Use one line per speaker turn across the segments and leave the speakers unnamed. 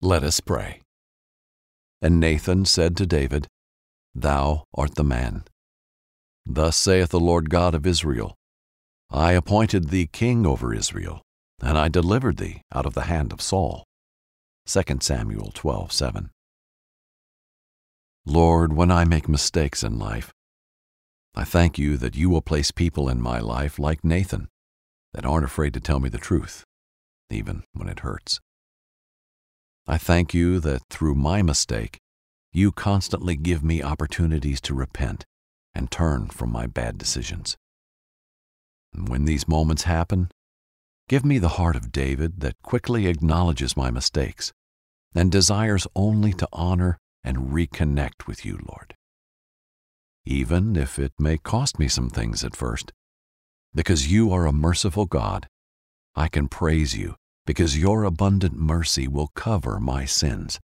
Let us pray. And Nathan said to David, Thou art the man. Thus saith the Lord God of Israel I appointed thee king over Israel, and I delivered thee out of the hand of Saul. 2 Samuel 12:7. Lord, when I make mistakes in life, I thank you that you will place people in my life like Nathan that aren't afraid to tell me the truth, even when it hurts. I thank you that through my mistake, you constantly give me opportunities to repent and turn from my bad decisions. And when these moments happen, give me the heart of David that quickly acknowledges my mistakes and desires only to honor and reconnect with you, Lord. Even if it may cost me some things at first, because you are a merciful God, I can praise you because your abundant mercy will cover my sins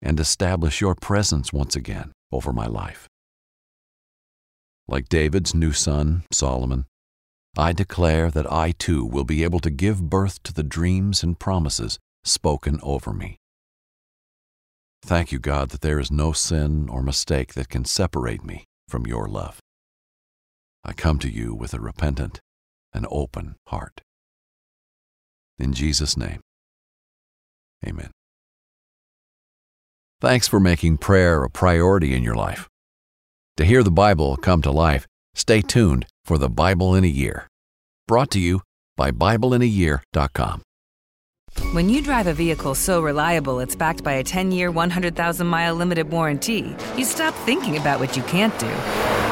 and establish your presence once again over my life. Like David's new son, Solomon, I declare that I too will be able to give birth to the dreams and promises spoken over me. Thank you, God, that there is no sin or mistake that can separate me from your love. I come to you with a repentant and open heart. In Jesus' name, amen. Thanks for making prayer a priority in your life. To hear the Bible come to life, stay tuned for the Bible in a Year. Brought to you by BibleInAYear.com.
When you drive a vehicle so reliable it's backed by a 10 year, 100,000 mile limited warranty, you stop thinking about what you can't do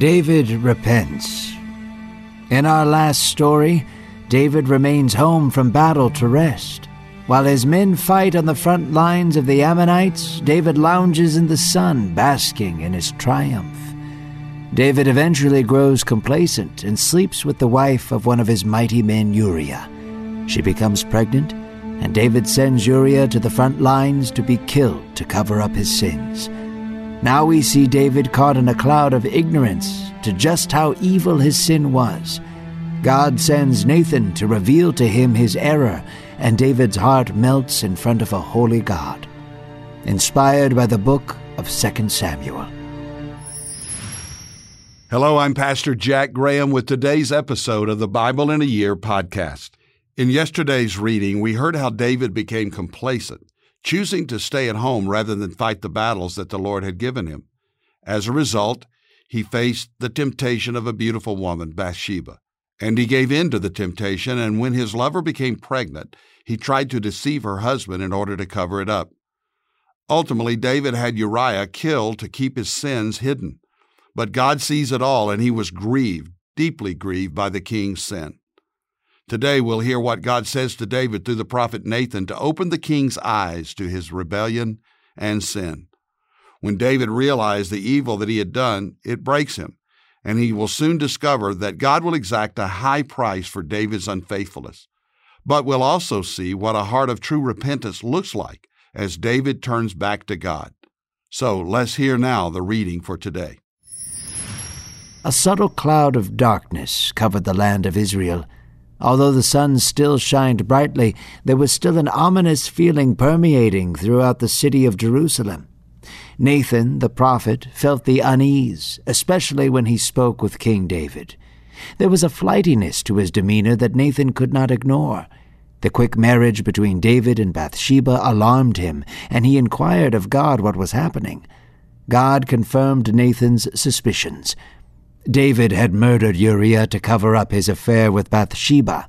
David repents. In our last story, David remains home from battle to rest. While his men fight on the front lines of the Ammonites, David lounges in the sun, basking in his triumph. David eventually grows complacent and sleeps with the wife of one of his mighty men, Uriah. She becomes pregnant, and David sends Uriah to the front lines to be killed to cover up his sins. Now we see David caught in a cloud of ignorance to just how evil his sin was. God sends Nathan to reveal to him his error, and David's heart melts in front of a holy God. Inspired by the book of 2 Samuel.
Hello, I'm Pastor Jack Graham with today's episode of the Bible in a Year podcast. In yesterday's reading, we heard how David became complacent choosing to stay at home rather than fight the battles that the Lord had given him. As a result, he faced the temptation of a beautiful woman, Bathsheba. And he gave in to the temptation, and when his lover became pregnant, he tried to deceive her husband in order to cover it up. Ultimately, David had Uriah killed to keep his sins hidden. But God sees it all, and he was grieved, deeply grieved by the king's sin. Today we'll hear what God says to David through the prophet Nathan to open the king's eyes to his rebellion and sin. When David realized the evil that he had done, it breaks him, and he will soon discover that God will exact a high price for David's unfaithfulness. But we'll also see what a heart of true repentance looks like as David turns back to God. So let's hear now the reading for today.
A subtle cloud of darkness covered the land of Israel Although the sun still shined brightly, there was still an ominous feeling permeating throughout the city of Jerusalem. Nathan, the prophet, felt the unease, especially when he spoke with King David. There was a flightiness to his demeanor that Nathan could not ignore. The quick marriage between David and Bathsheba alarmed him, and he inquired of God what was happening. God confirmed Nathan's suspicions. David had murdered Uriah to cover up his affair with Bathsheba.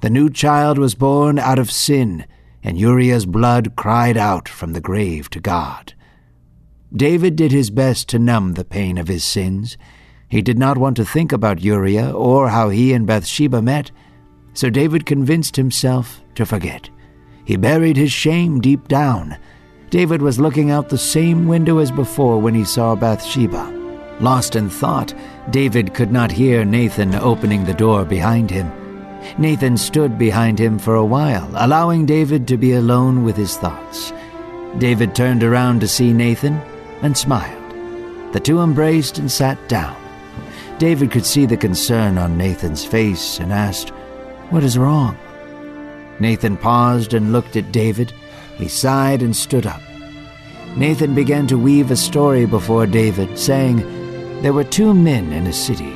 The new child was born out of sin, and Uriah's blood cried out from the grave to God. David did his best to numb the pain of his sins. He did not want to think about Uriah or how he and Bathsheba met. So David convinced himself to forget. He buried his shame deep down. David was looking out the same window as before when he saw Bathsheba. Lost in thought, David could not hear Nathan opening the door behind him. Nathan stood behind him for a while, allowing David to be alone with his thoughts. David turned around to see Nathan and smiled. The two embraced and sat down. David could see the concern on Nathan's face and asked, What is wrong? Nathan paused and looked at David. He sighed and stood up. Nathan began to weave a story before David, saying, There were two men in a city.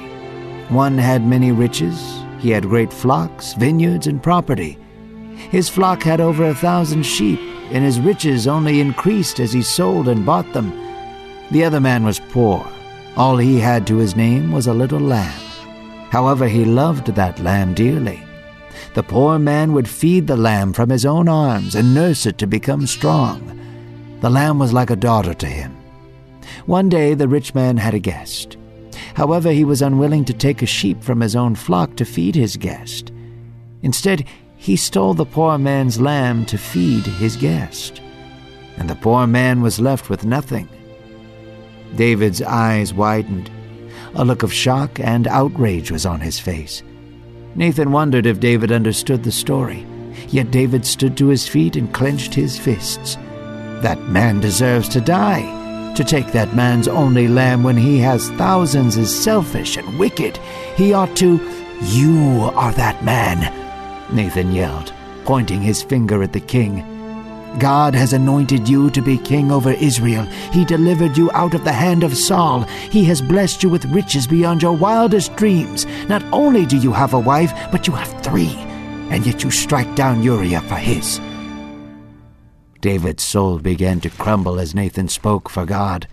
One had many riches, he had great flocks, vineyards, and property. His flock had over a thousand sheep, and his riches only increased as he sold and bought them. The other man was poor. All he had to his name was a little lamb. However, he loved that lamb dearly. The poor man would feed the lamb from his own arms and nurse it to become strong. The lamb was like a daughter to him. One day the rich man had a guest. However, he was unwilling to take a sheep from his own flock to feed his guest. Instead, he stole the poor man's lamb to feed his guest. And the poor man was left with nothing. David's eyes widened. A look of shock and outrage was on his face. Nathan wondered if David understood the story. Yet David stood to his feet and clenched his fists. That man deserves to die. To take that man's only lamb when he has thousands is selfish and wicked. He ought to. You are that man, Nathan yelled, pointing his finger at the king. God has anointed you to be king over Israel. He delivered you out of the hand of Saul. He has blessed you with riches beyond your wildest dreams. Not only do you have a wife, but you have three, and yet you strike down Uriah for his. David's soul began to crumble as Nathan spoke for God,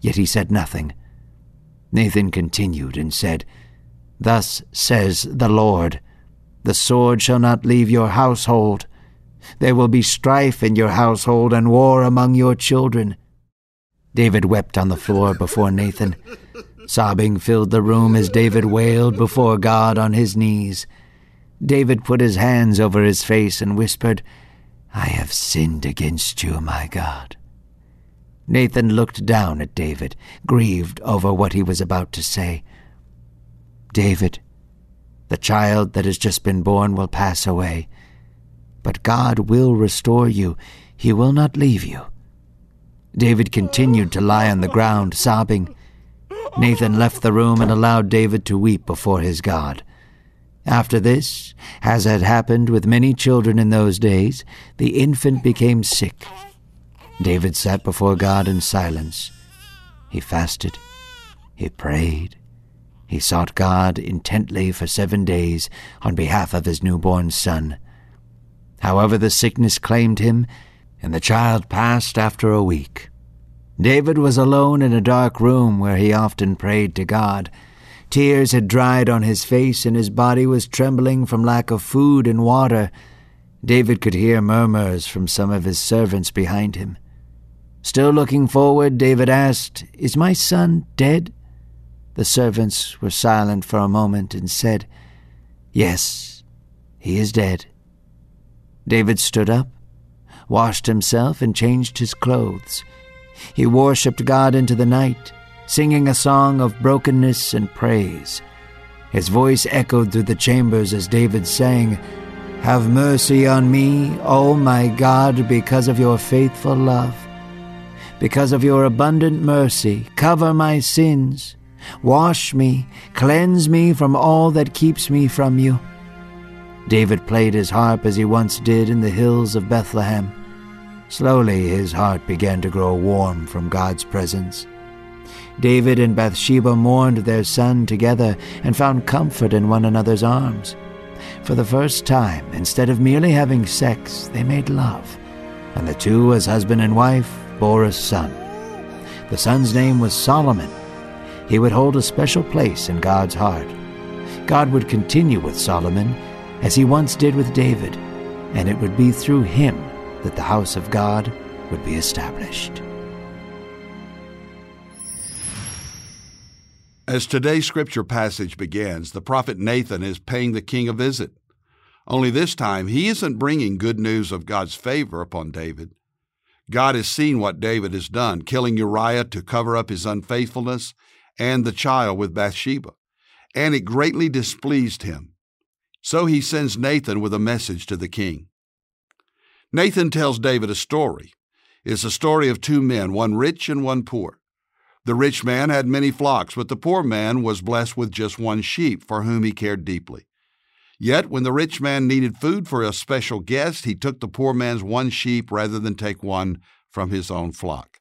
yet he said nothing. Nathan continued and said, Thus says the Lord, The sword shall not leave your household. There will be strife in your household and war among your children. David wept on the floor before Nathan. Sobbing filled the room as David wailed before God on his knees. David put his hands over his face and whispered, I have sinned against you, my God. Nathan looked down at David, grieved over what he was about to say. David, the child that has just been born will pass away, but God will restore you. He will not leave you. David continued to lie on the ground, sobbing. Nathan left the room and allowed David to weep before his God. After this, as had happened with many children in those days, the infant became sick. David sat before God in silence. He fasted. He prayed. He sought God intently for seven days on behalf of his newborn son. However, the sickness claimed him, and the child passed after a week. David was alone in a dark room where he often prayed to God. Tears had dried on his face, and his body was trembling from lack of food and water. David could hear murmurs from some of his servants behind him. Still looking forward, David asked, Is my son dead? The servants were silent for a moment and said, Yes, he is dead. David stood up, washed himself, and changed his clothes. He worshipped God into the night singing a song of brokenness and praise. His voice echoed through the chambers as David sang, Have mercy on me, O my God, because of your faithful love. Because of your abundant mercy, cover my sins. Wash me, cleanse me from all that keeps me from you. David played his harp as he once did in the hills of Bethlehem. Slowly his heart began to grow warm from God's presence. David and Bathsheba mourned their son together and found comfort in one another's arms. For the first time, instead of merely having sex, they made love, and the two, as husband and wife, bore a son. The son's name was Solomon. He would hold a special place in God's heart. God would continue with Solomon as he once did with David, and it would be through him that the house of God would be established.
As today's scripture passage begins, the prophet Nathan is paying the king a visit. Only this time, he isn't bringing good news of God's favor upon David. God has seen what David has done, killing Uriah to cover up his unfaithfulness and the child with Bathsheba, and it greatly displeased him. So he sends Nathan with a message to the king. Nathan tells David a story. It's a story of two men, one rich and one poor. The rich man had many flocks, but the poor man was blessed with just one sheep, for whom he cared deeply. Yet, when the rich man needed food for a special guest, he took the poor man's one sheep rather than take one from his own flock.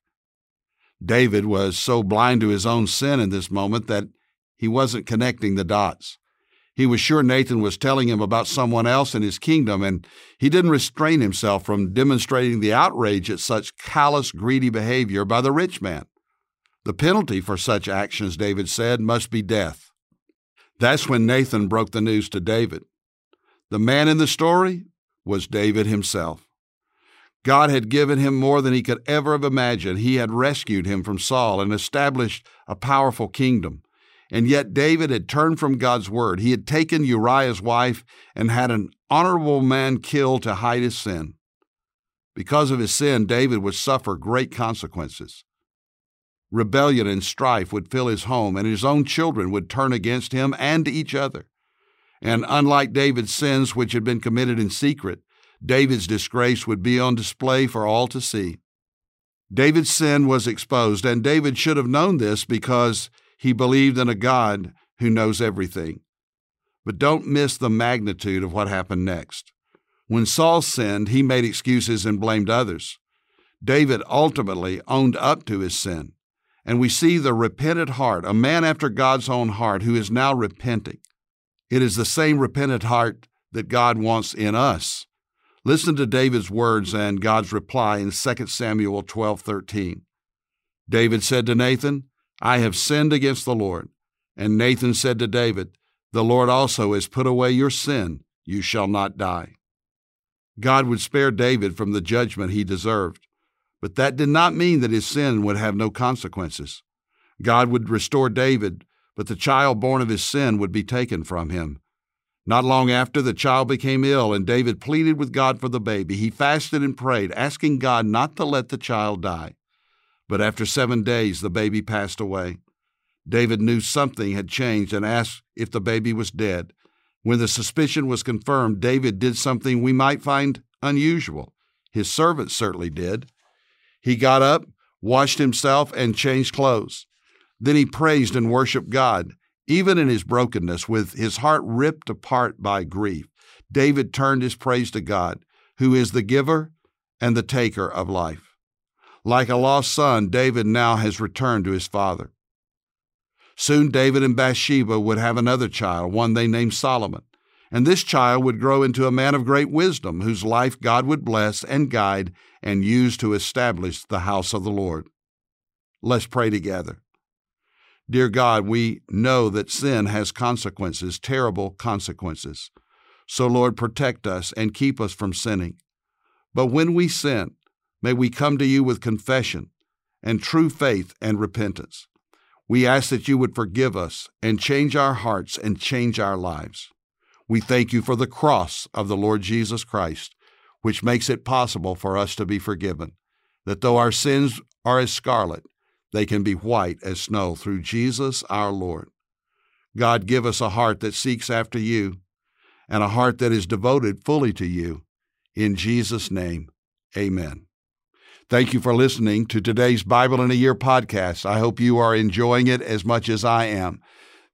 David was so blind to his own sin in this moment that he wasn't connecting the dots. He was sure Nathan was telling him about someone else in his kingdom, and he didn't restrain himself from demonstrating the outrage at such callous, greedy behavior by the rich man. The penalty for such actions, David said, must be death. That's when Nathan broke the news to David. The man in the story was David himself. God had given him more than he could ever have imagined. He had rescued him from Saul and established a powerful kingdom. And yet David had turned from God's word. He had taken Uriah's wife and had an honorable man killed to hide his sin. Because of his sin, David would suffer great consequences. Rebellion and strife would fill his home, and his own children would turn against him and each other. And unlike David's sins, which had been committed in secret, David's disgrace would be on display for all to see. David's sin was exposed, and David should have known this because he believed in a God who knows everything. But don't miss the magnitude of what happened next. When Saul sinned, he made excuses and blamed others. David ultimately owned up to his sin. And we see the repentant heart, a man after God's own heart who is now repenting. It is the same repentant heart that God wants in us. Listen to David's words and God's reply in 2 Samuel 12:13. David said to Nathan, I have sinned against the Lord. And Nathan said to David, The Lord also has put away your sin, you shall not die. God would spare David from the judgment he deserved. But that did not mean that his sin would have no consequences. God would restore David, but the child born of his sin would be taken from him. Not long after, the child became ill, and David pleaded with God for the baby. He fasted and prayed, asking God not to let the child die. But after seven days, the baby passed away. David knew something had changed and asked if the baby was dead. When the suspicion was confirmed, David did something we might find unusual. His servants certainly did. He got up, washed himself, and changed clothes. Then he praised and worshiped God, even in his brokenness, with his heart ripped apart by grief. David turned his praise to God, who is the giver and the taker of life. Like a lost son, David now has returned to his father. Soon David and Bathsheba would have another child, one they named Solomon. And this child would grow into a man of great wisdom, whose life God would bless and guide and use to establish the house of the Lord. Let's pray together. Dear God, we know that sin has consequences, terrible consequences. So, Lord, protect us and keep us from sinning. But when we sin, may we come to you with confession and true faith and repentance. We ask that you would forgive us and change our hearts and change our lives. We thank you for the cross of the Lord Jesus Christ, which makes it possible for us to be forgiven, that though our sins are as scarlet, they can be white as snow through Jesus our Lord. God, give us a heart that seeks after you and a heart that is devoted fully to you. In Jesus' name, amen. Thank you for listening to today's Bible in a Year podcast. I hope you are enjoying it as much as I am.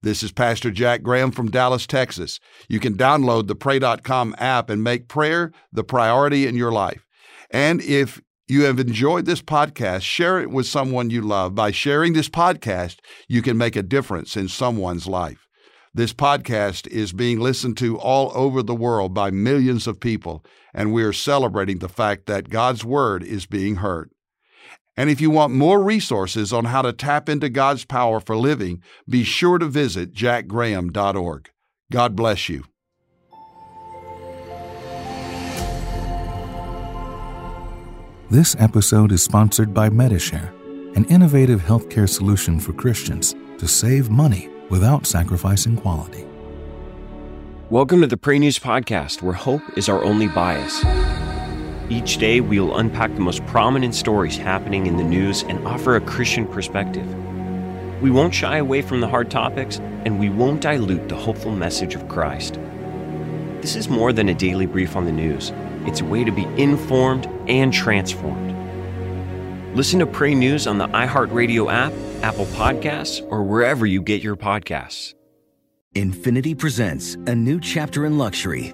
This is Pastor Jack Graham from Dallas, Texas. You can download the Pray.com app and make prayer the priority in your life. And if you have enjoyed this podcast, share it with someone you love. By sharing this podcast, you can make a difference in someone's life. This podcast is being listened to all over the world by millions of people, and we are celebrating the fact that God's Word is being heard. And if you want more resources on how to tap into God's power for living, be sure to visit jackgraham.org. God bless you.
This episode is sponsored by Medi-Share, an innovative healthcare solution for Christians to save money without sacrificing quality.
Welcome to the Pray News Podcast, where hope is our only bias. Each day, we will unpack the most prominent stories happening in the news and offer a Christian perspective. We won't shy away from the hard topics, and we won't dilute the hopeful message of Christ. This is more than a daily brief on the news, it's a way to be informed and transformed. Listen to Pray News on the iHeartRadio app, Apple Podcasts, or wherever you get your podcasts.
Infiniti presents a new chapter in luxury,